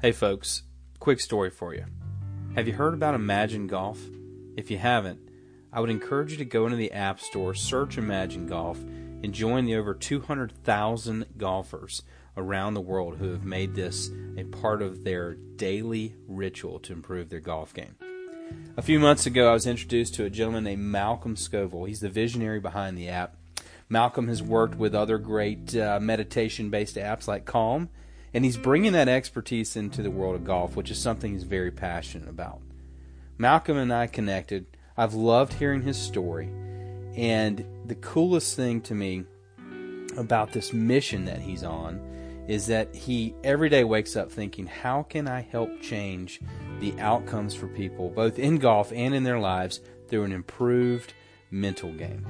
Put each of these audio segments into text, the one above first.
Hey folks, quick story for you. Have you heard about Imagine Golf? If you haven't, I would encourage you to go into the App Store, search Imagine Golf, and join the over 200,000 golfers around the world who have made this a part of their daily ritual to improve their golf game. A few months ago, I was introduced to a gentleman named Malcolm Scoville. He's the visionary behind the app. Malcolm has worked with other great uh, meditation based apps like Calm and he's bringing that expertise into the world of golf, which is something he's very passionate about. Malcolm and I connected. I've loved hearing his story. And the coolest thing to me about this mission that he's on is that he every day wakes up thinking, how can I help change the outcomes for people, both in golf and in their lives, through an improved mental game?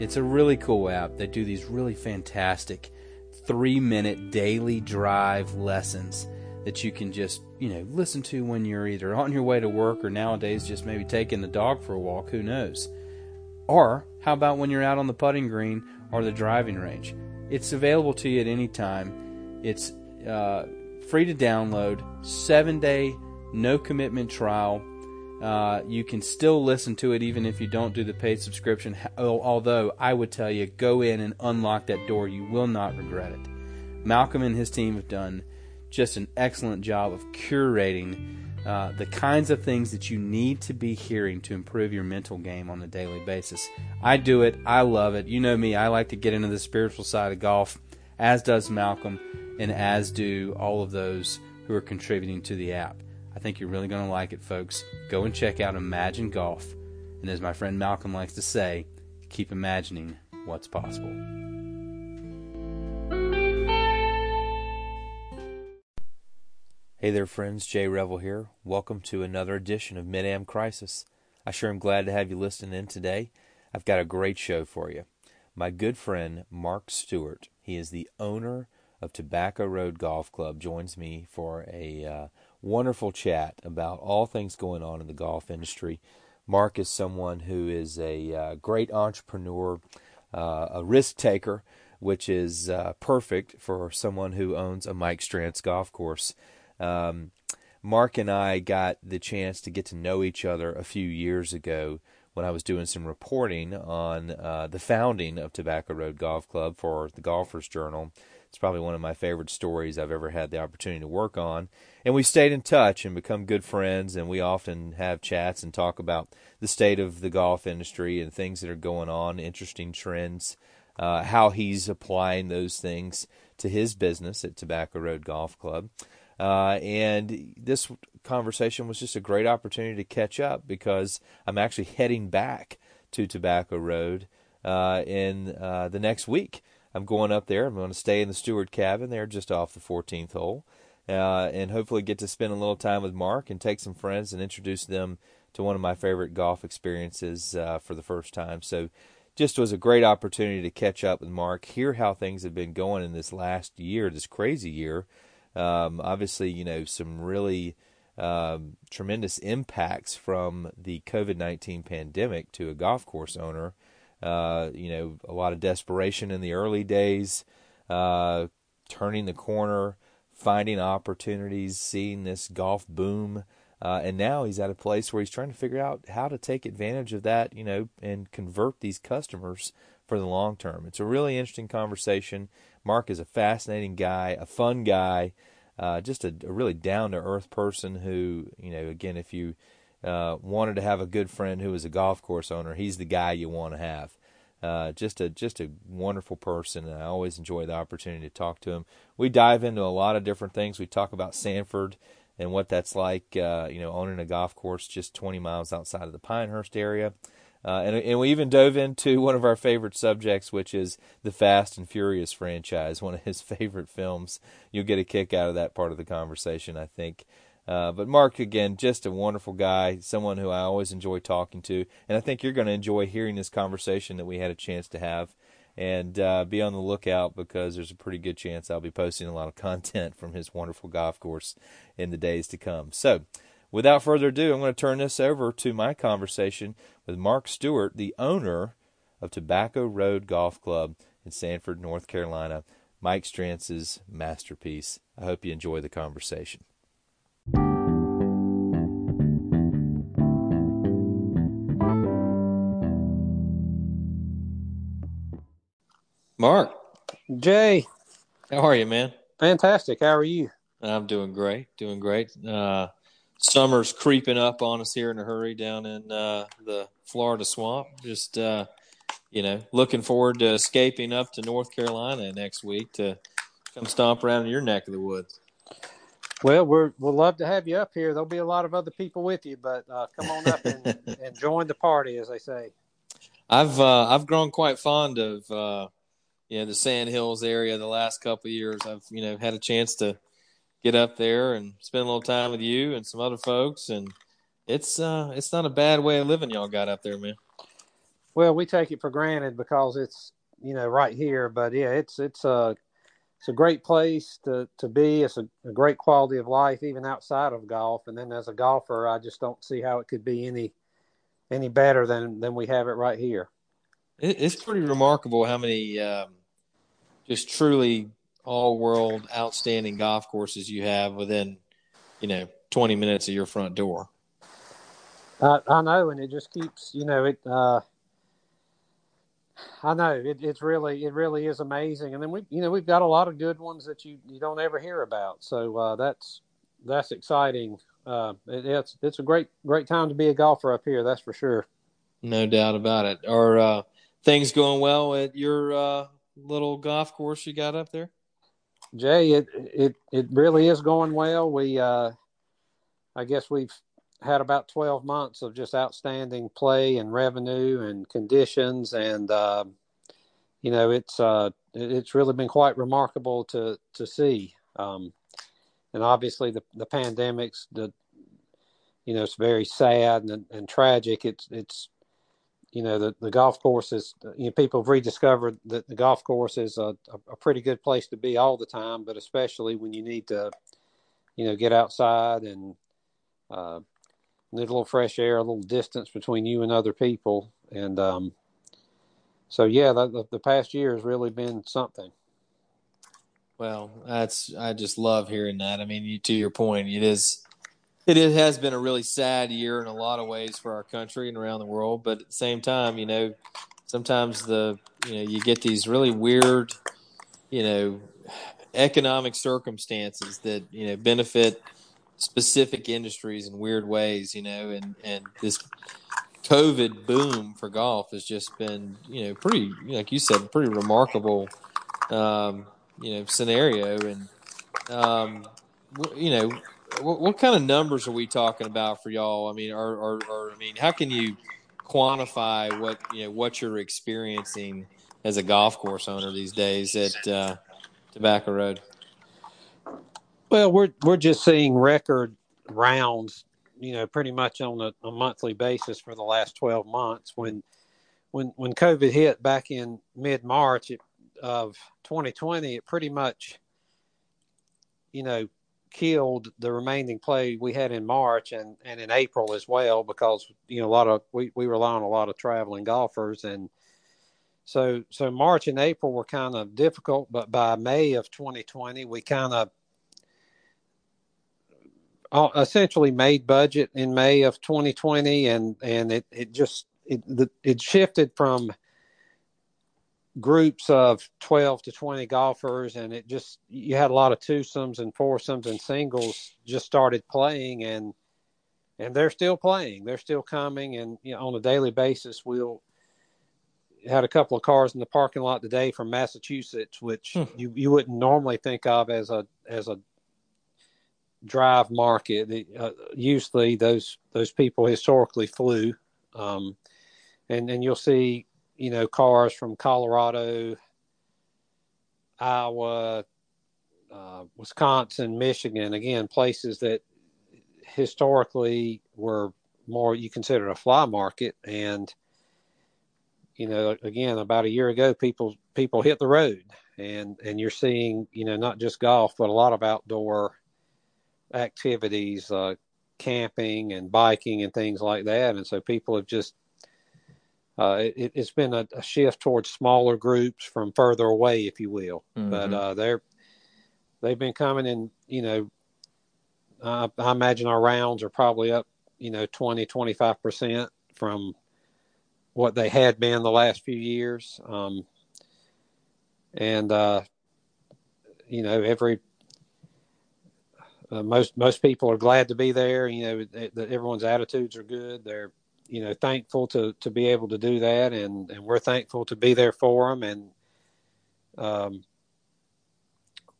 It's a really cool app. They do these really fantastic three minute daily drive lessons that you can just, you know, listen to when you're either on your way to work or nowadays just maybe taking the dog for a walk, who knows. Or how about when you're out on the putting green or the driving range? It's available to you at any time. It's uh, free to download, seven day, no commitment trial. Uh, you can still listen to it even if you don't do the paid subscription. Although I would tell you, go in and unlock that door. You will not regret it. Malcolm and his team have done just an excellent job of curating uh, the kinds of things that you need to be hearing to improve your mental game on a daily basis. I do it. I love it. You know me. I like to get into the spiritual side of golf, as does Malcolm, and as do all of those who are contributing to the app. I think you're really going to like it, folks. Go and check out Imagine Golf. And as my friend Malcolm likes to say, keep imagining what's possible. Hey there, friends. Jay Revell here. Welcome to another edition of Mid Am Crisis. I sure am glad to have you listening in today. I've got a great show for you. My good friend Mark Stewart, he is the owner of Tobacco Road Golf Club, joins me for a uh, wonderful chat about all things going on in the golf industry. Mark is someone who is a uh, great entrepreneur, uh, a risk taker, which is uh, perfect for someone who owns a Mike Strantz golf course. Um, Mark and I got the chance to get to know each other a few years ago when I was doing some reporting on uh, the founding of Tobacco Road Golf Club for the Golfers Journal. It's probably one of my favorite stories I've ever had the opportunity to work on. And we stayed in touch and become good friends, and we often have chats and talk about the state of the golf industry and things that are going on, interesting trends, uh, how he's applying those things to his business at Tobacco Road Golf Club. Uh, and this conversation was just a great opportunity to catch up because I'm actually heading back to Tobacco Road uh, in uh, the next week. I'm going up there. I'm going to stay in the steward cabin there just off the 14th hole. Uh, and hopefully get to spend a little time with Mark and take some friends and introduce them to one of my favorite golf experiences uh, for the first time. So, just was a great opportunity to catch up with Mark, hear how things have been going in this last year, this crazy year. Um, obviously, you know, some really um, tremendous impacts from the COVID 19 pandemic to a golf course owner. Uh, you know, a lot of desperation in the early days, uh, turning the corner, finding opportunities, seeing this golf boom. Uh, and now he's at a place where he's trying to figure out how to take advantage of that, you know, and convert these customers for the long term. It's a really interesting conversation. Mark is a fascinating guy, a fun guy, uh, just a, a really down to earth person who, you know, again, if you uh, wanted to have a good friend who was a golf course owner, he's the guy you want to have. Uh, just a just a wonderful person, and I always enjoy the opportunity to talk to him. We dive into a lot of different things. We talk about Sanford and what that's like, uh, you know, owning a golf course just 20 miles outside of the Pinehurst area. Uh, and, and we even dove into one of our favorite subjects, which is the Fast and Furious franchise, one of his favorite films. You'll get a kick out of that part of the conversation, I think. Uh, but Mark, again, just a wonderful guy, someone who I always enjoy talking to, and I think you're going to enjoy hearing this conversation that we had a chance to have. And uh, be on the lookout because there's a pretty good chance I'll be posting a lot of content from his wonderful golf course in the days to come. So, without further ado, I'm going to turn this over to my conversation with Mark Stewart, the owner of Tobacco Road Golf Club in Sanford, North Carolina, Mike Strantz's masterpiece. I hope you enjoy the conversation. Mark. Jay. How are you, man? Fantastic. How are you? I'm doing great. Doing great. Uh, summer's creeping up on us here in a hurry down in uh, the Florida swamp. Just, uh, you know, looking forward to escaping up to North Carolina next week to come stomp around in your neck of the woods. Well, we're we'll love to have you up here. There'll be a lot of other people with you, but uh, come on up and, and join the party, as they say. I've uh, I've grown quite fond of uh, you know the Sand Hills area the last couple of years. I've you know had a chance to get up there and spend a little time with you and some other folks, and it's uh it's not a bad way of living y'all got up there, man. Well, we take it for granted because it's you know right here, but yeah, it's it's a it's a great place to, to be. It's a, a, great quality of life, even outside of golf. And then as a golfer, I just don't see how it could be any any better than than we have it right here. It's pretty remarkable how many um, just truly all world outstanding golf courses you have within you know 20 minutes of your front door. I, I know, and it just keeps you know it. Uh, I know it, it's really it really is amazing, and then we you know we've got a lot of good ones that you you don't ever hear about. So uh, that's that's exciting. Uh, it, it's it's a great great time to be a golfer up here. That's for sure. No doubt about it. Are uh, things going well at your uh, little golf course you got up there? Jay, it it it really is going well. We uh, I guess we've had about 12 months of just outstanding play and revenue and conditions and uh, you know it's uh, it's really been quite remarkable to to see um, and obviously the the pandemics the you know it's very sad and, and tragic it's it's you know the, the golf course is you know people have rediscovered that the golf course is a, a pretty good place to be all the time but especially when you need to you know get outside and uh, need a little fresh air, a little distance between you and other people, and um, so yeah, the, the past year has really been something. Well, that's I just love hearing that. I mean, you, to your point, it is it is, has been a really sad year in a lot of ways for our country and around the world. But at the same time, you know, sometimes the you know you get these really weird, you know, economic circumstances that you know benefit specific industries in weird ways, you know, and, and this COVID boom for golf has just been, you know, pretty, like you said, pretty remarkable, um, you know, scenario. And, um, you know, what, what, kind of numbers are we talking about for y'all? I mean, or, or, or, I mean, how can you quantify what, you know, what you're experiencing as a golf course owner these days at, uh, Tobacco Road? Well, we're we're just seeing record rounds, you know, pretty much on a, a monthly basis for the last twelve months. When when when COVID hit back in mid March of 2020, it pretty much, you know, killed the remaining play we had in March and, and in April as well because you know a lot of we, we rely on a lot of traveling golfers. And so so March and April were kind of difficult but by May of 2020 we kind of uh, essentially made budget in May of 2020, and and it it just it it shifted from groups of 12 to 20 golfers and it just you had a lot of twosomes and foursomes and singles just started playing and and they're still playing they're still coming and you know on a daily basis we'll had a couple of cars in the parking lot today from Massachusetts which hmm. you you wouldn't normally think of as a as a drive market. Uh, usually, those those people historically flew, um, and and you'll see you know cars from Colorado, Iowa, uh, Wisconsin, Michigan. Again, places that historically were more you consider a fly market, and you know again about a year ago people people hit the road and and you're seeing you know not just golf but a lot of outdoor activities, uh, camping and biking and things like that. And so people have just, uh, it, has been a, a, shift towards smaller groups from further away, if you will. Mm-hmm. But uh, they're they've been coming in. You know, I imagine our rounds are probably up. You know, 20, 25 percent from what they had been the last few years. Um, and uh, you know every uh, most most people are glad to be there. You know that everyone's attitudes are good. They're you know thankful to to be able to do that, and and we're thankful to be there for them. And um,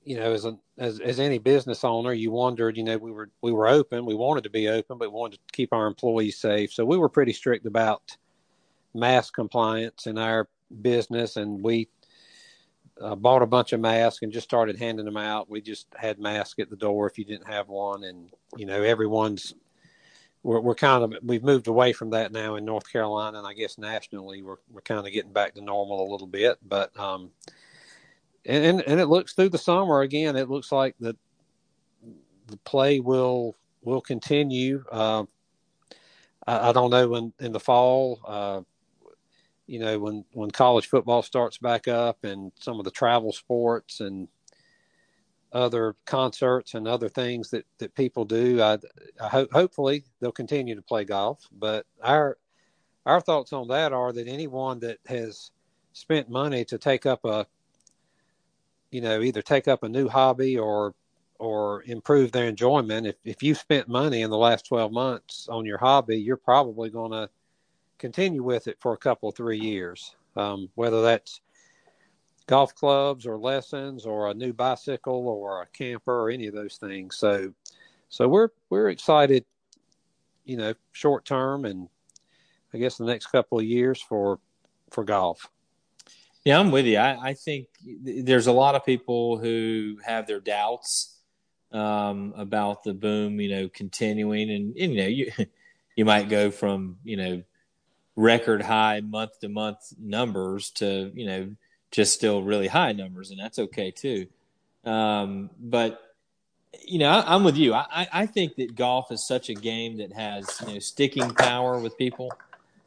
you know, as a as as any business owner, you wondered. You know, we were we were open. We wanted to be open, but we wanted to keep our employees safe. So we were pretty strict about mask compliance in our business, and we uh, bought a bunch of masks and just started handing them out. We just had masks at the door if you didn't have one, and you know everyone's. We're, we're kind of we've moved away from that now in North Carolina, and I guess nationally we're we're kind of getting back to normal a little bit. But um, and and, and it looks through the summer again. It looks like the the play will will continue. Uh, I, I, don't know when in the fall. Uh, you know when when college football starts back up and some of the travel sports and other concerts and other things that that people do i, I hope hopefully they'll continue to play golf but our our thoughts on that are that anyone that has spent money to take up a you know either take up a new hobby or or improve their enjoyment if if you spent money in the last 12 months on your hobby you're probably going to continue with it for a couple three years, um, whether that's golf clubs or lessons or a new bicycle or a camper or any of those things. So, so we're we're excited, you know, short term and I guess the next couple of years for for golf. Yeah, I'm with you. I, I think there's a lot of people who have their doubts um, about the boom, you know, continuing, and, and you know, you you might go from you know record high month to month numbers to you know just still really high numbers, and that's okay too. Um, but you know, I, am with you. I, I think that golf is such a game that has you know sticking power with people.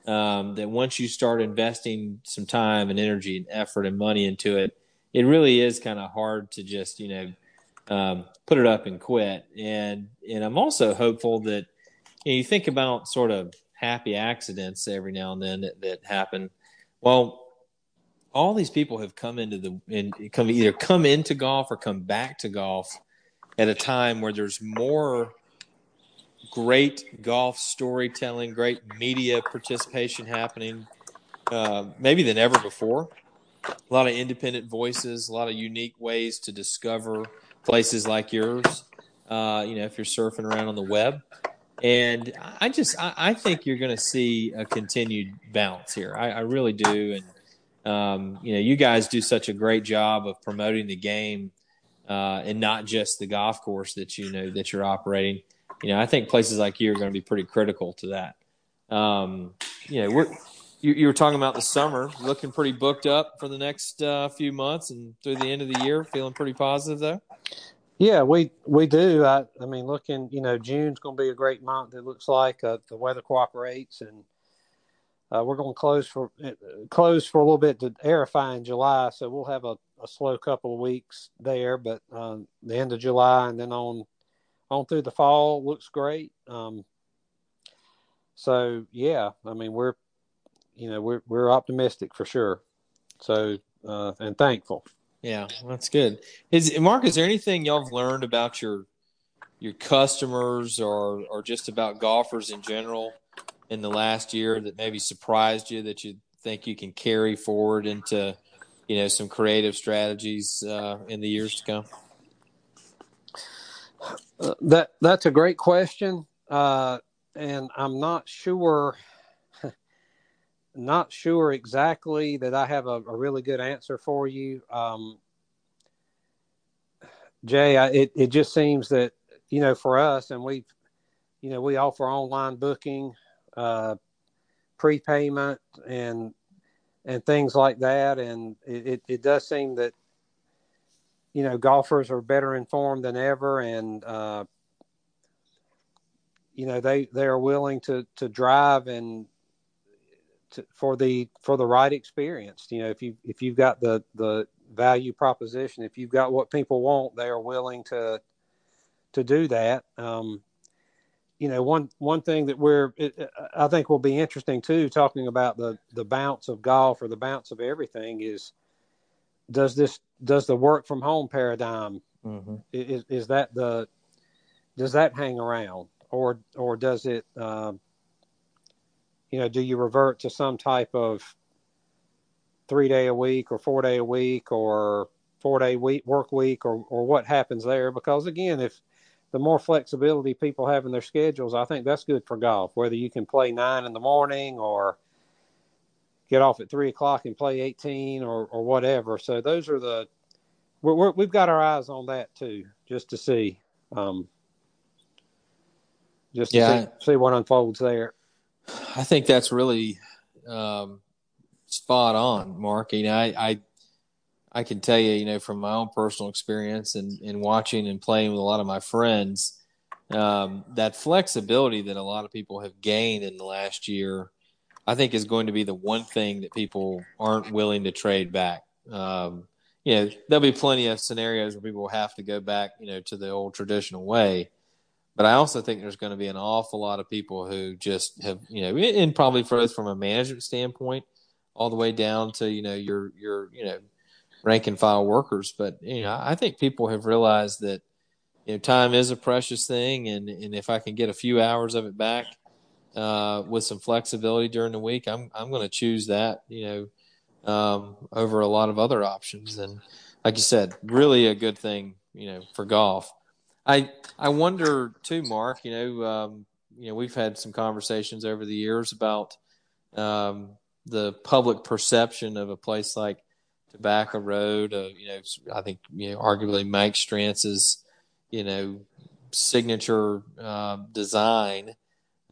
Um, that once you start investing some time and energy and effort and money into it, it really is kind of hard to just you know um, put it up and quit. And and I'm also hopeful that you, know, you think about sort of happy accidents every now and then that, that happen. Well, all these people have come into the and come either come into golf or come back to golf at a time where there's more great golf storytelling, great media participation happening, uh, maybe than ever before. A lot of independent voices, a lot of unique ways to discover places like yours. Uh, you know, if you're surfing around on the web, and I just I, I think you're going to see a continued bounce here. I, I really do, and um, you know you guys do such a great job of promoting the game uh, and not just the golf course that you know that you're operating. You know I think places like you are going to be pretty critical to that. Um, you know we're you, you, were talking about the summer, looking pretty booked up for the next uh, few months and through the end of the year, feeling pretty positive though. Yeah, we we do. I I mean, looking, you know, June's going to be a great month. It looks like uh, the weather cooperates, and uh, we're going to close for uh, close for a little bit to aerify in July. So we'll have a, a slow couple of weeks there, but um, the end of July and then on on through the fall looks great. Um, so yeah, I mean, we're you know we're we're optimistic for sure. So uh, and thankful. Yeah, that's good. Is Mark? Is there anything y'all have learned about your your customers or or just about golfers in general in the last year that maybe surprised you that you think you can carry forward into you know some creative strategies uh, in the years to come? Uh, that that's a great question, uh, and I'm not sure not sure exactly that I have a, a really good answer for you. Um, Jay, I, it, it just seems that, you know, for us, and we, you know, we offer online booking, uh, prepayment and, and things like that. And it, it, does seem that, you know, golfers are better informed than ever. And, uh, you know, they, they are willing to, to drive and to, for the for the right experience. You know, if you if you've got the the value proposition, if you've got what people want, they are willing to to do that. Um, you know, one one thing that we're it, I think will be interesting too, talking about the the bounce of golf or the bounce of everything is does this does the work from home paradigm Mm-hmm. is is that the does that hang around or or does it um, you know do you revert to some type of three day a week or four day a week or four day week work week or or what happens there because again if the more flexibility people have in their schedules i think that's good for golf whether you can play nine in the morning or get off at three o'clock and play 18 or or whatever so those are the we're, we're, we've got our eyes on that too, just to see, um, just to Yeah, see, see what unfolds there. I think that's really um, spot on, Mark. You know, I, I I can tell you, you know, from my own personal experience and, and watching and playing with a lot of my friends, um, that flexibility that a lot of people have gained in the last year, I think is going to be the one thing that people aren't willing to trade back. Um, you know, there'll be plenty of scenarios where people have to go back, you know, to the old traditional way. But I also think there's going to be an awful lot of people who just have, you know, and probably both from a management standpoint, all the way down to, you know, your your, you know, rank and file workers. But you know, I think people have realized that, you know, time is a precious thing, and and if I can get a few hours of it back, uh, with some flexibility during the week, I'm I'm going to choose that, you know, um, over a lot of other options. And like you said, really a good thing, you know, for golf. I I wonder too, Mark. You know, um, you know, we've had some conversations over the years about um, the public perception of a place like Tobacco Road. Uh, you know, I think you know, arguably Mike Strantz's, you know, signature uh, design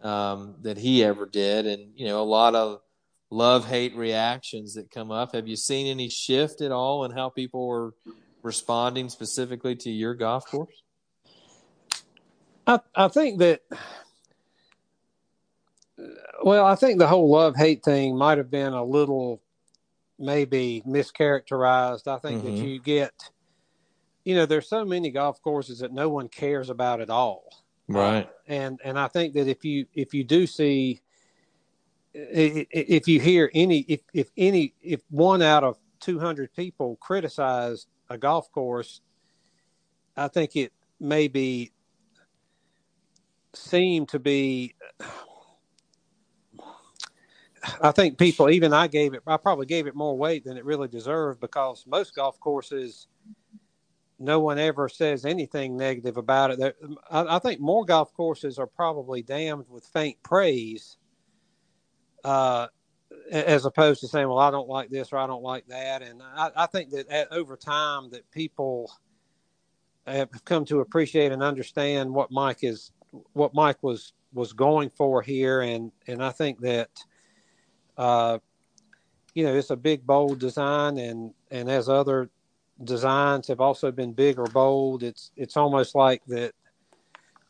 um, that he ever did, and you know, a lot of love hate reactions that come up. Have you seen any shift at all in how people are responding specifically to your golf course? I, I think that, well, I think the whole love hate thing might have been a little maybe mischaracterized. I think Mhm. that you get, you know, there's so many golf courses that no one cares about at all. Right. and and I think that if you if you do see if you hear any if if any if one out of 200 people criticize a golf course I think it maybe seem to be I think people even I gave it I probably gave it more weight than it really deserved because most golf courses no one ever says anything negative about it. There, I, I think more golf courses are probably damned with faint praise, uh, as opposed to saying, "Well, I don't like this or I don't like that." And I, I think that at, over time, that people have come to appreciate and understand what Mike is, what Mike was was going for here, and and I think that, uh, you know, it's a big bold design, and and as other designs have also been big or bold. It's it's almost like that,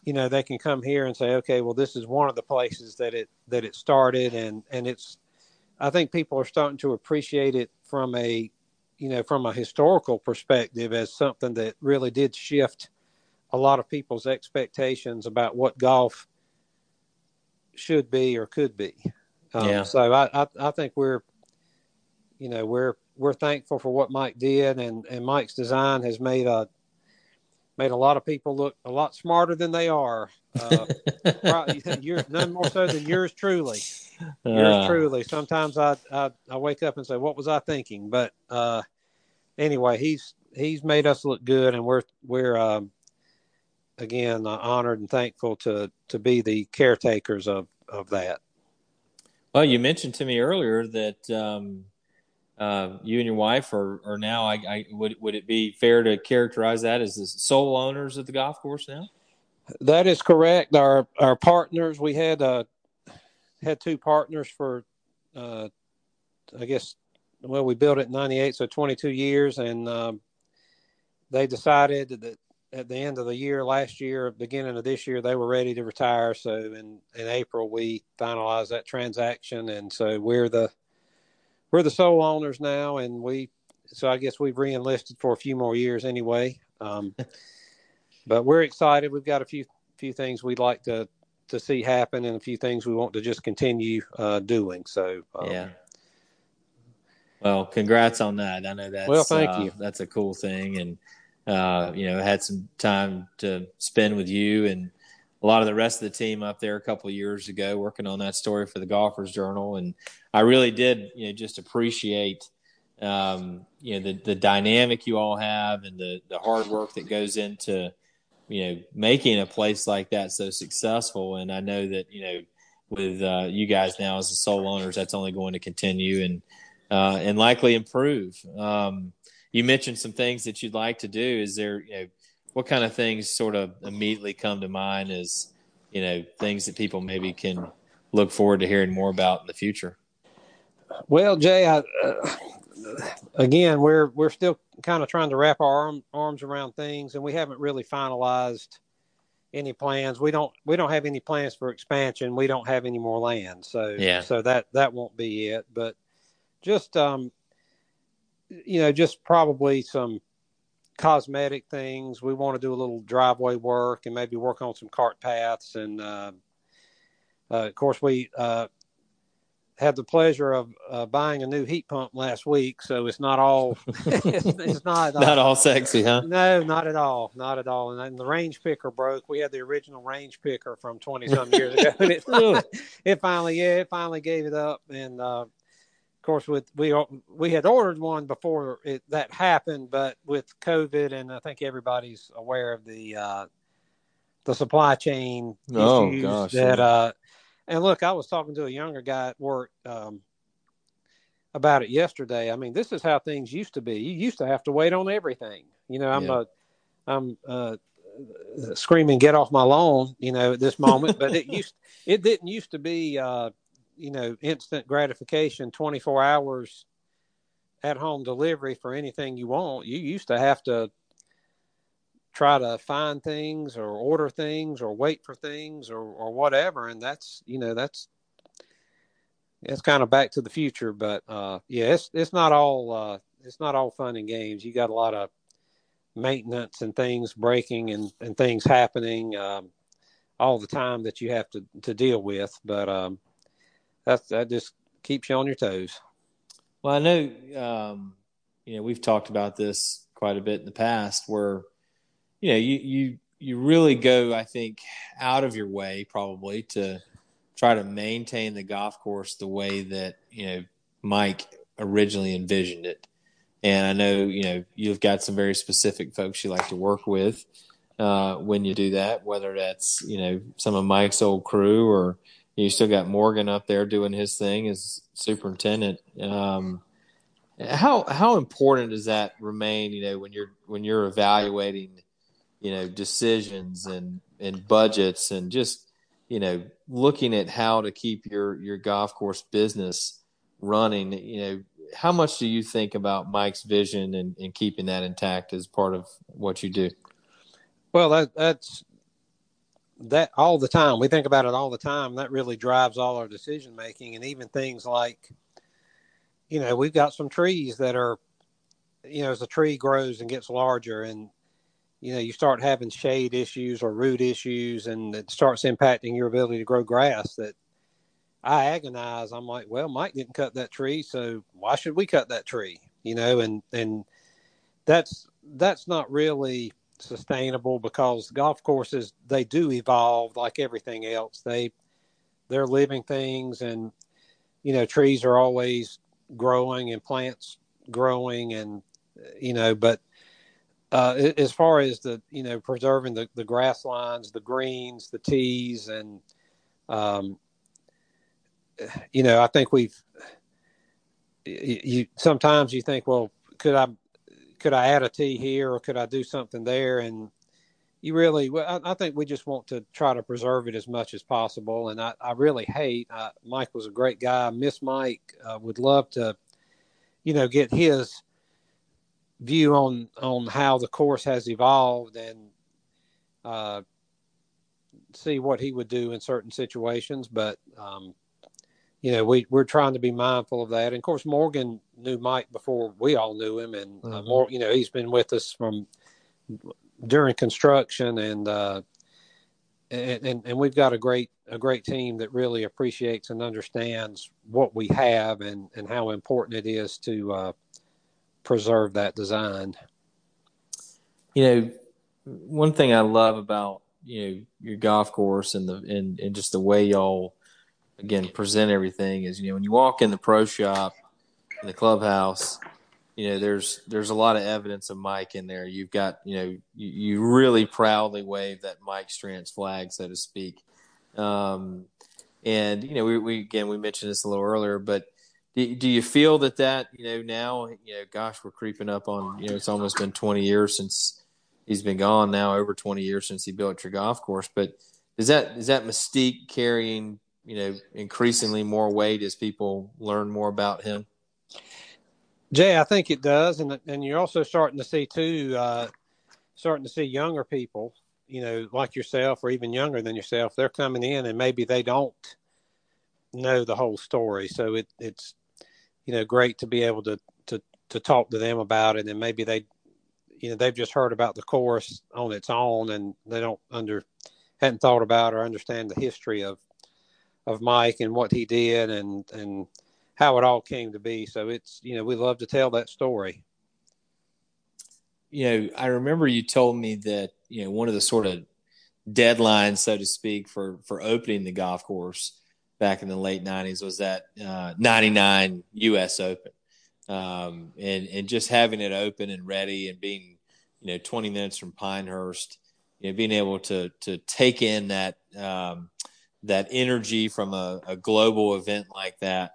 you know, they can come here and say, okay, well, this is one of the places that it that it started, and and it's. I think people are starting to appreciate it from a, you know, from a historical perspective as something that really did shift a lot of people's expectations about what golf should be or could be. Um, Yeah. So I, I I think we're, you know, we're we're thankful for what Mike did, and and Mike's design has made a made a lot of people look a lot smarter than they are. Uh, probably, yours, none more so than yours truly. Yours Uh, truly. Sometimes I, I I wake up and say, "What was I thinking?" But uh, anyway, he's he's made us look good, and we're we're um, again uh, honored and thankful to to be the caretakers of of that. Well, you mentioned to me earlier that um, uh, you and your wife are, are now. I, I would would it be fair to characterize that as the sole owners of the golf course now? That is correct. Our our partners, we had uh had two partners for uh I guess well we built it in 98 so 22 years and um they decided that at the end of the year last year beginning of this year they were ready to retire so in in April we finalized that transaction and so we're the we're the sole owners now and we so I guess we've re-enlisted for a few more years anyway um but we're excited. We've got a few few things we'd like to to see happen, and a few things we want to just continue uh, doing. So um, yeah. Well, congrats on that. I know that's well, thank uh, you. That's a cool thing, and uh, you know, had some time to spend with you and a lot of the rest of the team up there a couple of years ago, working on that story for the Golfers Journal, and I really did, you know, just appreciate, um, you know, the the dynamic you all have and the the hard work that goes into, you know, making a place like that so successful. And I know that you know, with uh, you guys now as the sole owners, that's only going to continue and uh, and likely improve. Um, you mentioned some things that you'd like to do. Is there, you know, what kind of things sort of immediately come to mind as, you know, things that people maybe can look forward to hearing more about in the future? Well, Jay, I, uh, again, we're we're still kind of trying to wrap our arm, arms around things, and we haven't really finalized any plans. We don't we don't have any plans for expansion. We don't have any more land, so Yeah. so that that won't be it. But just um, you know, just probably some cosmetic things. We want to do a little driveway work and maybe work on some cart paths. And uh, uh, of course, we uh, had the pleasure of uh, buying a new heat pump last week, so it's not all. it's, it's not. uh, Not all sexy, huh? no, not at all, not at all. And then the range picker broke. We had the original range picker from twenty some years ago, and it finally, it finally, yeah, it finally gave it up. And uh, of course, with we we had ordered one before it, that happened, but with COVID, and I think everybody's aware of the uh, the supply chain Oh, issues gosh, that. yeah. Uh, and look, I was talking to a younger guy at work um, about it yesterday. I mean, this is how things used to be. You used to have to wait on everything. You know, I'm Yeah. uh, I'm uh, screaming, "Get off my lawn!" You know, at this moment, but it used it didn't used to be. Uh, you know, instant gratification, 24 hours at home delivery for anything you want. You used to have to try to find things or order things or wait for things or, or whatever. And that's, you know, that's, it's kind of back to the future, but, uh, yeah, it's, it's not all, uh, it's not all fun and games. You got a lot of maintenance and things breaking and, and things happening, um, all the time that you have to, to deal with. But, um, that's, that just keeps you on your toes. Well, I know, um, you know, we've talked about this quite a bit in the past where, you know, you, you, you really go, I think, out of your way probably to try to maintain the golf course the way that, you know, Mike originally envisioned it. And I know, you know, you've got some very specific folks you like to work with uh, when you do that, whether that's, you know, some of Mike's old crew or you still got Morgan up there doing his thing as superintendent. Um, how how important does that remain? You know, when you're when you're evaluating, you know, decisions and and budgets and just you know looking at how to keep your your golf course business running. You know, how much do you think about Mike's vision and, and keeping that intact as part of what you do? Well, that, that's that all the time. We think about it all the time. That really drives all our decision making, and even things like, you know, we've got some trees that are, you know, as a tree grows and gets larger, and you know, you start having shade issues or root issues, and it starts impacting your ability to grow grass. That I agonize. I'm like, well, Mike didn't cut that tree, so why should we cut that tree? You know, and and that's that's not really sustainable because golf courses they do evolve like everything else. They they're living things, and you know, trees are always growing and plants growing, and you know, but uh, as far as the you know preserving the, the grass lines, the greens, the tees, and um, you know, I think we've you, you sometimes you think, well, could I could I add a tee here or could I do something there? And you really, I, I think we just want to try to preserve it as much as possible. And I, I really hate. Uh, Mike was a great guy. Miss Mike. Uh, would love to, you know, get his view on on how the course has evolved and uh, see what he would do in certain situations. But um, you know, we we're trying to be mindful of that. And of course, Morgan knew Mike before we all knew him, and uh, Mhm. more, you know, he's been with us from during construction, and uh, and, and, and we've got a great a great team that really appreciates and understands what we have and and how important it is to uh, preserve that design. You know, one thing I love about you know your golf course and the and, and just the way y'all again present everything is you know when you walk in the pro shop in the clubhouse you know there's there's a lot of evidence of Mike in there. You've got you know you, you really proudly wave that Mike Strantz flag, so to speak. Um, and you know we, we again we mentioned this a little earlier, but do, do you feel that that you know now you know gosh we're creeping up on you know it's almost been 20 years since he's been gone now over 20 years since he built your golf course, but is that is that mystique carrying you know increasingly more weight as people learn more about him? Jay, I think it does, and and you're also starting to see too, uh, starting to see younger people, you know, like yourself or even younger than yourself. They're coming in, and maybe they don't know the whole story. So it, it's, you know, great to be able to to to talk to them about it, and maybe they, you know, they've just heard about the course on its own, and they don't under hadn't thought about or understand the history of of Mike and what he did, and and how it all came to be. So it's you know we love to tell that story. You know, I remember you told me that you know one of the sort of deadlines, so to speak, for for opening the golf course back in the late '90s was that uh, '99 U.S. Open, um, and and just having it open and ready and being you know 20 minutes from Pinehurst, you know, being able to to take in that um, that energy from a, a global event like that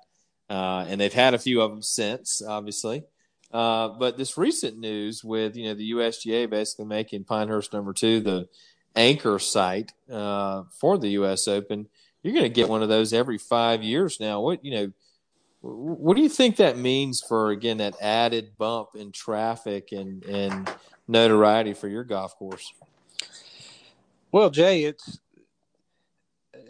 uh, and they've had a few of them since, obviously. Uh, but this recent news with you know the USGA basically making Pinehurst number two the anchor site uh, for the U.S. Open, you're going to get one of those every five years now. What you know, what do you think that means for again that added bump in traffic and and notoriety for your golf course? Well, Jay, it's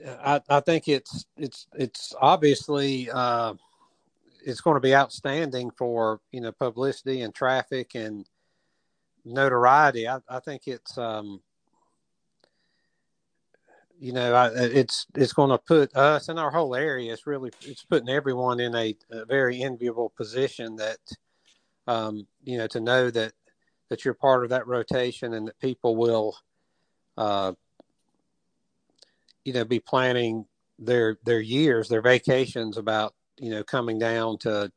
I, I think it's it's it's obviously uh, it's going to be outstanding for you know publicity and traffic and notoriety. I, I think it's um, you know I, it's it's going to put us and our whole area. It's really it's putting everyone in a, a very enviable position that um, you know to know that that you're part of that rotation and that people will uh, you know be planning their their years their vacations about you know coming down to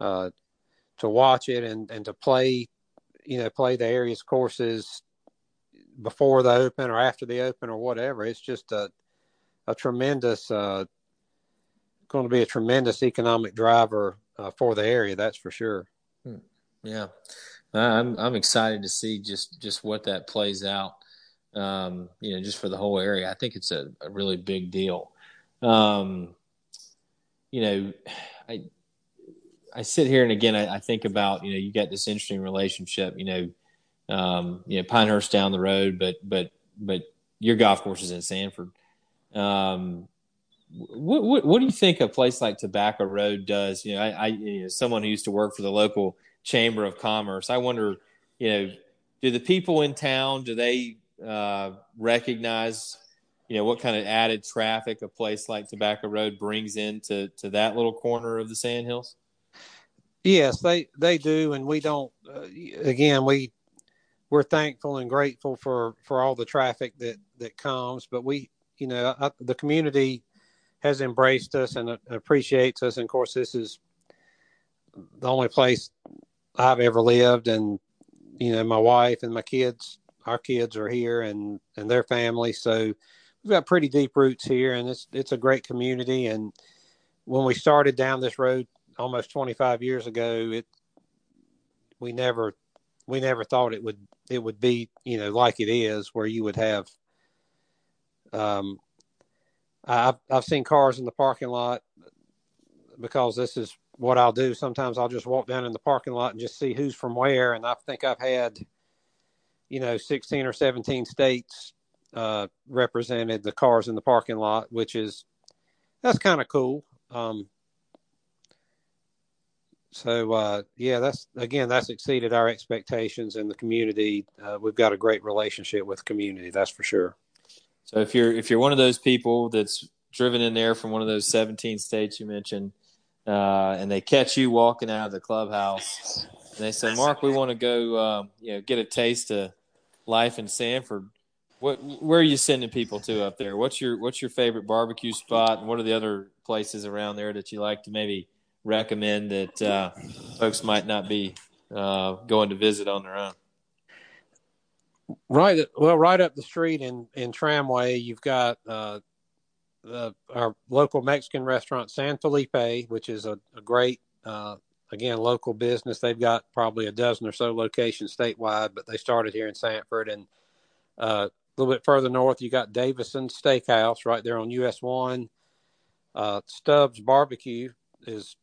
uh, to watch it and and to play you know play the area's courses before the open or after the open or whatever. It's just a a tremendous uh, going to be a tremendous economic driver uh, for the area that's for sure. Hmm. yeah. I'm i'm excited to see just just what that plays out um, you know just for the whole area i think it's a, a really big deal um, you know, I I sit here and again I, I, think about you know you got this interesting relationship. You know, um, you know Pinehurst down the road, but but but your golf course is in Sanford. Um, what, what, what do you think a place like Tobacco Road does? You know, I, I you know, someone who used to work for the local chamber of commerce. I wonder, you know, do the people in town do they uh, recognize you know what kind of added traffic a place like Tobacco Road brings into to that little corner of the Sandhills? Yes, they they do, and we don't. Uh, again, we we're thankful and grateful for for all the traffic that that comes, but we, you know, I, the community has embraced us and appreciates us. And of course, this is the only place I've ever lived, and you know, my wife and my kids, our kids are here, and and their family, so we've got pretty deep roots here, and it's it's a great community. And when we started down this road almost 25 years ago, it we never we never thought it would it would be you know like it is, where you would have. Um, I've I've seen cars in the parking lot because this is what I'll do. Sometimes I'll just walk down in the parking lot and just see who's from where, and I think I've had, you know, 16 or 17 states uh, represented the cars in the parking lot, which is that's kind of cool. Um, so uh, yeah, that's again that's exceeded our expectations in the community. Uh, we've got a great relationship with community, that's for sure. So if you're if you're one of those people that's driven in there from one of those 17 states you mentioned, uh, and they catch you walking out of the clubhouse, and they say, "Mark, we want to go, uh, you know, get a taste of life in Sanford." What, where are you sending people to up there? What's your what's your favorite barbecue spot, and what are the other places around there that you like to maybe recommend that uh, folks might not be uh, going to visit on their own? Right, well, right up the street in in Tramway, you've got uh, the, our local Mexican restaurant San Felipe, which is a, a great uh, again local business. They've got probably a dozen or so locations statewide, but they started here in Sanford and uh, a little bit further north, you got Davison Steakhouse right there on US One. Uh, Stubbs Barbecue is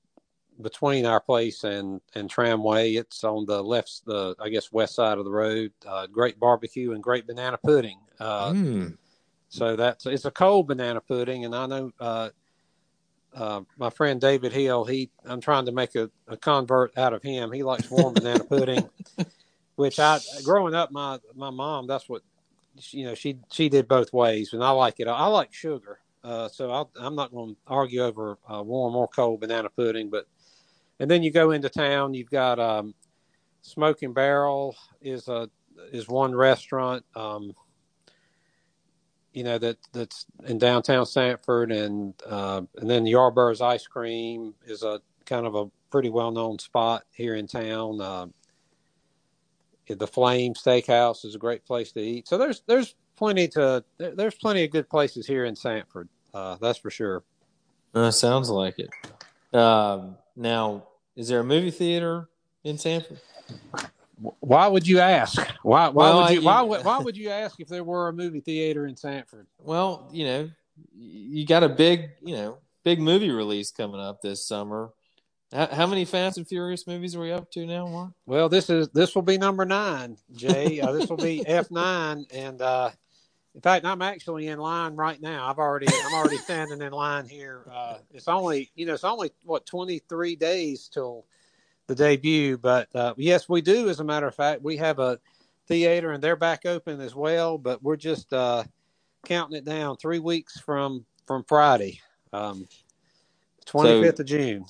between our place and and Tramway. It's on the left, the I guess west side of the road. Uh, great barbecue and great banana pudding. Uh, mm. So that's it's a cold banana pudding, and I know uh, my friend David Hill. He I'm trying to make a, a convert out of him. He likes warm banana pudding, which I growing up my my mom that's what you know she she did both ways, and I like it. I like sugar. Uh, so i am not going to argue over uh, warm or cold banana pudding, but and then you go into town. You've got um, Smoking Barrel is a is one restaurant. Um, you know that that's in downtown Sanford, and uh, and then Yarborough's Ice Cream is a kind of a pretty well known spot here in town. Uh, the Flame Steakhouse is a great place to eat. So there's there's plenty to there's plenty of good places here in Sanford. Uh, that's for sure. Uh, sounds like it. Um, now, is there a movie theater in Sanford? Why would you ask? Why why well, would you, why why would you ask if there were a movie theater in Sanford? Well, you know, you got a big, you know, big movie release coming up this summer. How, how many Fast and Furious movies are we up to now, Mark? Well, this is this will be number nine, Jay. uh, this will be F nine, and uh, in fact, I'm actually in line right now. I've already I'm already standing in line here. Uh, it's only you know it's only what 23 days till the debut, but uh, yes, we do. As a matter of fact, we have a theater and they're back open as well. But we're just uh, counting it down three weeks from from Friday, um, 25th so, of June.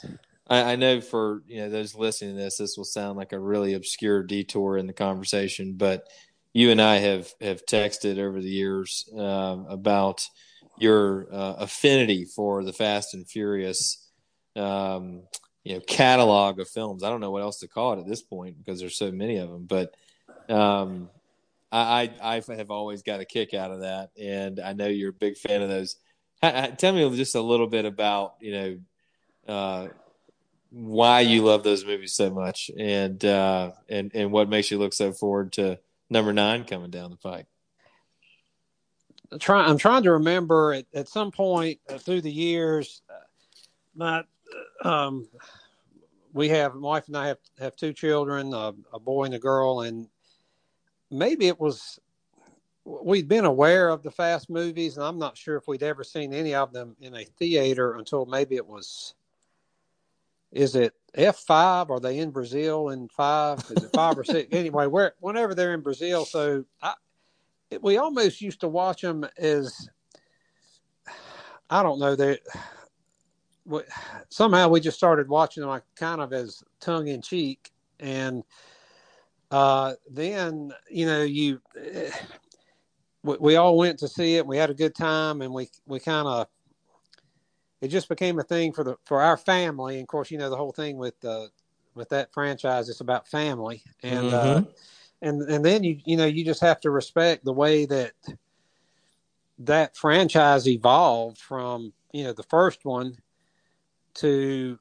I, I know for you know those listening to this, this will sound like a really obscure detour in the conversation, but you and I have have texted over the years uh, about your uh, affinity for the Fast and Furious, um, you know, catalog of films. I don't know what else to call it at this point because there's so many of them. But um, I, I, I have always got a kick out of that, and I know you're a big fan of those. Tell me just a little bit about you know uh, why you love those movies so much, and uh, and and what makes you look so forward to number nine coming down the pike? Try, I'm trying to remember at, at some point through the years, uh, my um, we have my wife and I have have two children, uh, a boy and a girl, and maybe it was we'd been aware of the fast movies, and I'm not sure if we'd ever seen any of them in a theater until maybe it was. Is it F five? Are they in Brazil in five? Is it five or six? Anyway, where whenever they're in Brazil, so I, we almost used to watch them as I don't know they somehow we just started watching them like kind of as tongue in cheek and uh, then you know you we, we all went to see it we had a good time and we we kind of it just became a thing for the for our family. And of course, you know the whole thing with uh, with that franchise, it's about family, and uh, mm-hmm. uh, and and then you you know you just have to respect the way that that franchise evolved from you know the first one to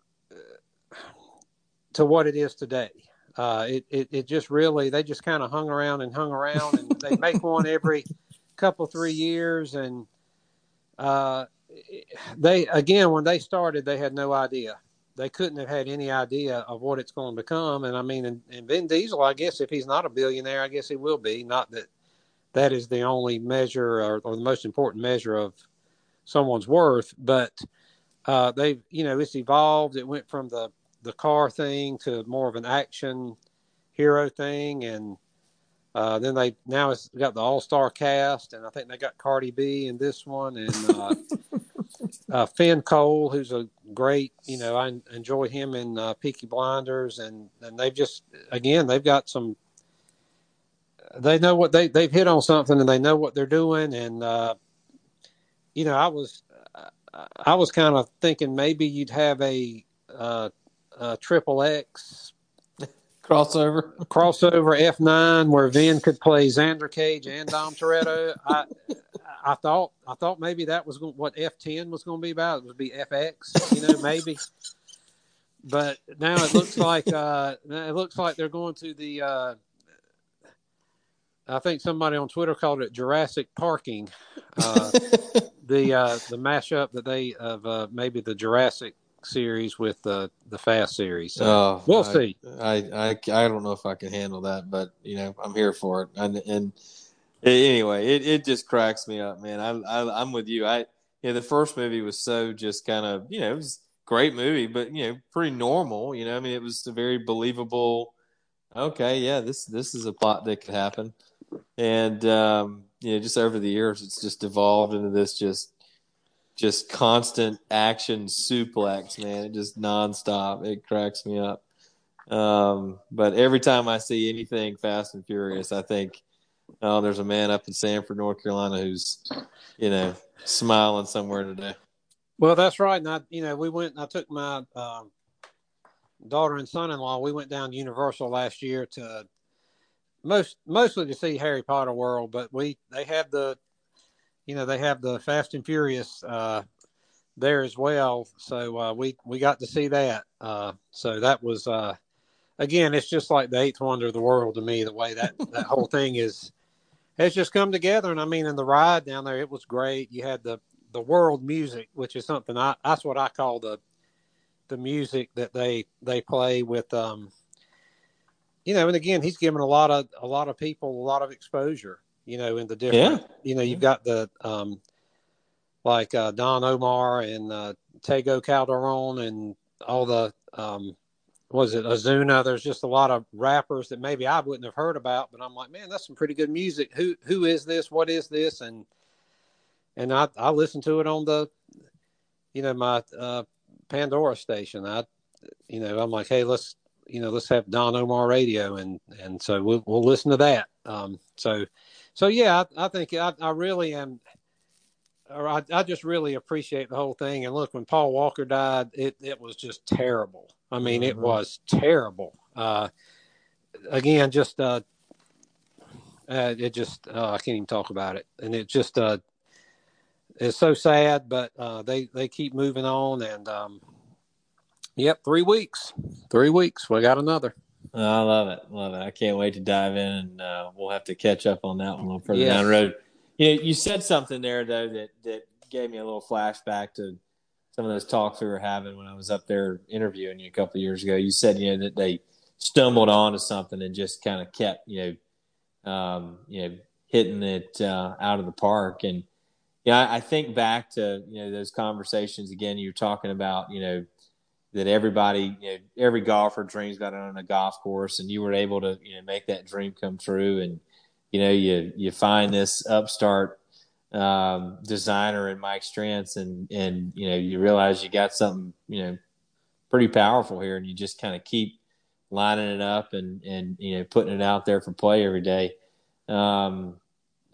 to what it is today. Uh, it, it it just really they just kind of hung around and hung around, and they make one every couple three years, and uh, they again when they started they had no idea. They couldn't have had any idea of what it's going to become. And i mean and, and Vin diesel i guess if he's not a billionaire i guess he will be. Not that that is the only measure or, or the most important measure of someone's worth but uh, they've you know it's evolved. It went from the the car thing to more of an action hero thing. And Uh, then they now it's got the all star cast, and I think they got Cardi B in this one, and uh, uh, Finn Cole, who's a great, you know, I enjoy him in uh, Peaky Blinders, and and they've just again they've got some. They know what they they've hit on something, and they know what they're doing, and uh, you know, I was I was kind of thinking maybe you'd have a uh, triple X crossover crossover F nine where Vin could play Xander Cage and Dom Toretto. I I thought I thought maybe that was what F ten was going to be about. It would be FX, you know, maybe. But now it looks like uh, it looks like they're going to the. Uh, I think somebody on Twitter called it Jurassic Parking. Uh, the uh, the mashup that they of uh, maybe the Jurassic series with the the Fast series. So oh, we'll I, see. I, I I don't know if I can handle that, but you know I'm here for it. And, and anyway, it, it just cracks me up, man. I, I I'm with you. I yeah, the first movie was so just kind of you know it was great movie, but you know pretty normal. You know, I mean it was a very believable. Okay, yeah, this this is a plot that could happen, and um, you know just over the years it's just evolved into this just just constant action suplex, man. It just nonstop. It cracks me up. Um, but every time I see anything Fast and Furious, I think, oh, there's a man up in Sanford, North Carolina, who's, you know, smiling somewhere today. Well, that's right. And I, you know, we went. I took my um, daughter and son-in-law. We went down to Universal last year to most mostly to see Harry Potter World, but we they have the you know they have the Fast and Furious uh, there as well. So uh, we we got to see that. Uh, so that was uh, again, it's just like the eighth wonder of the world to me. The way that that whole thing is has just come together. And I mean, in the ride down there, it was great. You had the the world music, which is something I that's what I call the the music that they they play with. Um, you know, and again, he's given a lot of a lot of people a lot of exposure you know, in the different, yeah. you know, you've got the, um, like, uh, Don Omar and, uh, Tego Calderon and all the, um, was it Ozuna? There's just a lot of rappers that maybe I wouldn't have heard about, but I'm like, man, that's some pretty good music. Who, who is this? What is this? And, and I, I listened to it on the, you know, my, uh, Pandora station. I, you know, I'm like, Hey, let's, you know, let's have Don Omar radio. And, and so we'll, we'll listen to that. Um, so, so yeah, I, I think I, I, really am, or I, I, just really appreciate the whole thing. And look, when Paul Walker died, it it was just terrible. I mean, mm-hmm. it was terrible. Uh, again, just uh, uh, it just uh, I can't even talk about it, and it just uh, it's so sad. But uh, they they keep moving on, and um, yep, three weeks, three weeks, we got another. I love it, love it. I can't wait to dive in, and uh, we'll have to catch up on that one a little further yes. down the road. You know, you said something there though that that gave me a little flashback to some of those talks we were having when I was up there interviewing you a couple of years ago. You said you know that they stumbled onto something and just kind of kept you know um, you know hitting it uh, out of the park and yeah I, I think back to you know those conversations again you're talking about you know that everybody, you know, every golfer dreams about on a golf course, and you were able to, you know, make that dream come true. And you know, you you find this upstart um, designer in Mike Strantz, and and you know, you realize you got something, you know, pretty powerful here, and you just kind of keep lining it up and and you know, putting it out there for play every day. Um,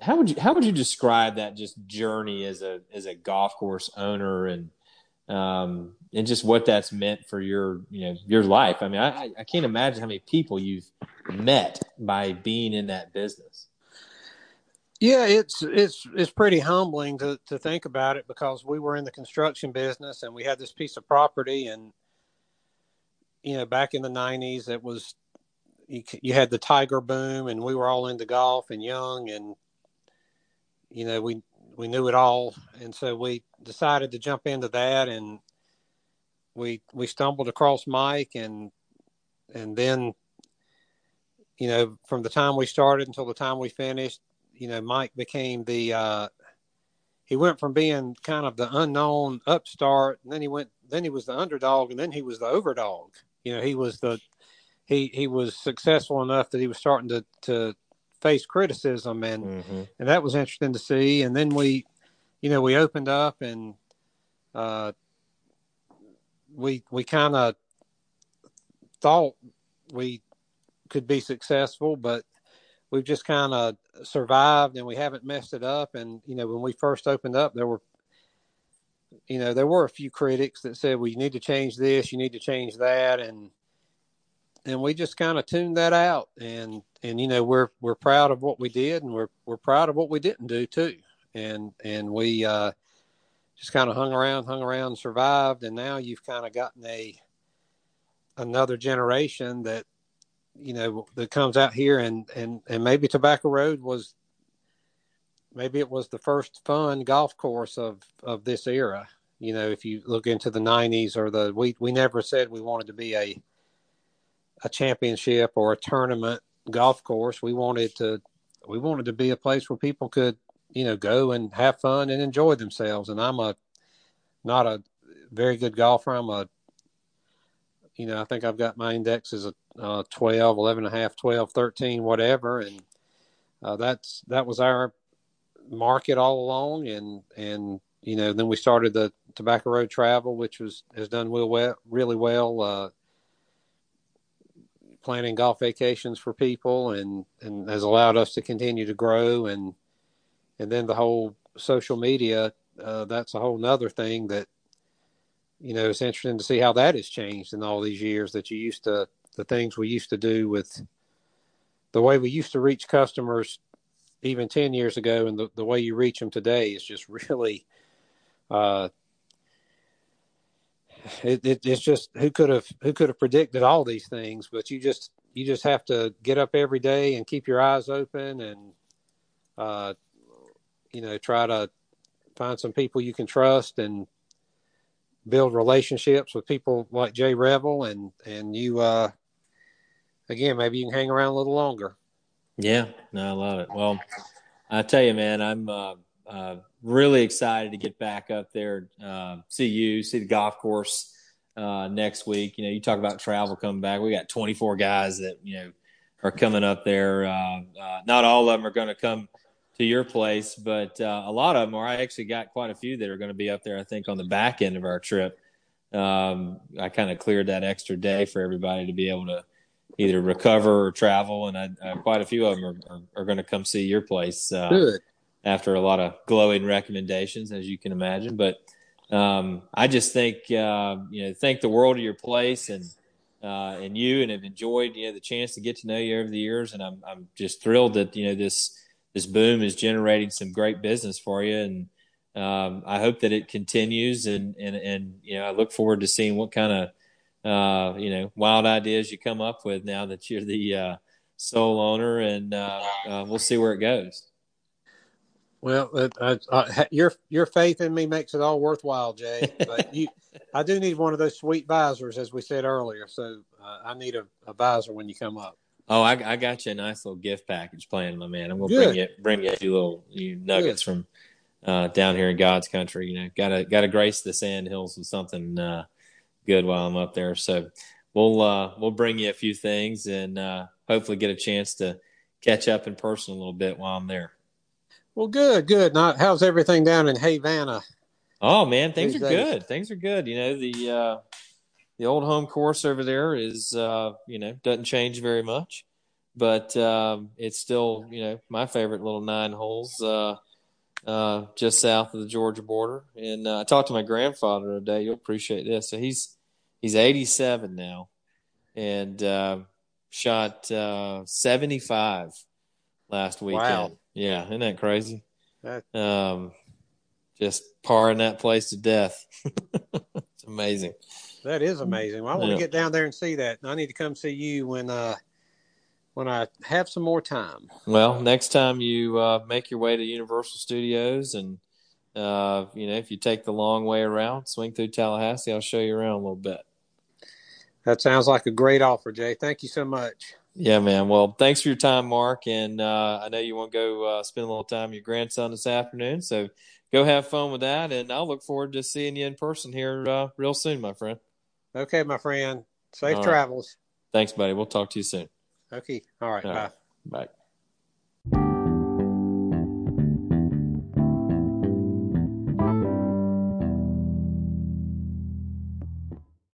how would you how would you describe that just journey as a as a golf course owner and um, and just what that's meant for your you know your life. I mean, I, I can't imagine how many people you've met by being in that business. Yeah, it's it's it's pretty humbling to to think about it because we were in the construction business and we had this piece of property and you know back in the 90s it was you, you had the tiger boom and we were all into golf and young and you know we we knew it all, and so we decided to jump into that, and we we stumbled across Mike, and and then, you know, from the time we started until the time we finished, you know, Mike became the uh, he went from being kind of the unknown upstart, and then he went, then he was the underdog, and then he was the overdog. You know, he was the he he was successful enough that he was starting to to face criticism, and Mm-hmm. and that was interesting to see. And then we, you know, we opened up and uh, we we kind of thought we could be successful, but we've just kind of survived and we haven't messed it up. And you know, when we first opened up, there were you know there were a few critics that said well you need to change this you need to change that and and we just kind of tuned that out. And and you know we're we're proud of what we did and we're we're proud of what we didn't do too. And and we uh just kind of hung around hung around survived. And now you've kind of gotten a another generation that you know that comes out here and and and maybe tobacco road was maybe it was the first fun golf course of of this era. You know if you look into the 90s or the we we never said we wanted to be a a championship or a tournament golf course we wanted to we wanted to be a place where people could you know go and have fun and enjoy themselves. And i'm a not a very good golfer. I'm a you know i think i've got my index as a uh, 12 11 and a half 12 13 whatever. And uh, that's that was our market all along. And and you know then we started the tobacco road travel which was has done real well really well uh planning golf vacations for people and and has allowed us to continue to grow. And and then the whole social media uh, that's a whole nother thing that you know it's interesting to see how that has changed in all these years that you used to the things we used to do with the way we used to reach customers even 10 years ago and the, the way you reach them today is just really uh it, it, it's just who could have who could have predicted all these things but you just you just have to get up every day and keep your eyes open and uh you know try to find some people you can trust and build relationships with people like Jay Revell and and you uh again maybe you can hang around a little longer Yeah, no, I love it. Well, I tell you, man, I'm uh, uh, really excited to get back up there, uh, see you, see the golf course uh, next week. You know, you talk about travel coming back. We got 24 guys that you know are coming up there. Uh, uh, not all of them are going to come to your place, but uh, a lot of them are. I actually got quite a few that are going to be up there. I think on the back end of our trip. Um, I kind of cleared that extra day for everybody to be able to either recover or travel, and I, uh, quite a few of them are, are, are going to come see your place good after a lot of glowing recommendations, as you can imagine. But um, I just think uh, you know think the world of your place and uh, and you, and have enjoyed you know the chance to get to know you over the years, and I'm I'm just thrilled that you know this this boom is generating some great business for you, and um, I hope that it continues, and and and you know I look forward to seeing what kind of uh, you know, wild ideas you come up with now that you're the uh, sole owner, and uh, uh, we'll see where it goes. Well, uh, uh, your your faith in me makes it all worthwhile, Jay. But you, I do need one of those sweet visors, as we said earlier. So uh, I need a, a visor when you come up. Oh, I, I, got you a nice little gift package planned, my man. I'm gonna Good. bring you bring you a few little you nuggets from uh, down here in God's country. You know, gotta gotta grace the sand hills with something uh, good while I'm up there. So we'll uh, we'll bring you a few things and uh, hopefully get a chance to catch up in person a little bit while I'm there. Well, good, good. Now, how's everything down in Havana? Oh man, things are days. good. Things are good. You know the uh, the old home course over there is uh, you know doesn't change very much, but um, it's still you know my favorite little nine holes uh, uh, just south of the Georgia border. And uh, I talked to my grandfather today. You'll appreciate this. So he's he's 87 now, and uh, shot uh, 75 last weekend. Wow. Yeah, isn't that crazy? That- Um, just parring that place to death. it's amazing. That is amazing. Well, I want Yeah. to get down there and see that. I need to come see you when uh when I have some more time. Well, next time you uh, make your way to Universal Studios, and uh, you know if you take the long way around, swing through Tallahassee, I'll show you around a little bit. That sounds like a great offer, Jay. Thank you so much. Yeah, man. Well, thanks for your time, Mark. And uh, I know you want to go uh, spend a little time with your grandson this afternoon. So go have fun with that. And I'll look forward to seeing you in person here uh, real soon, my friend. Okay, my friend. Safe All right. travels. Thanks, buddy. We'll talk to you soon. Okay. All right. All bye. right. Bye.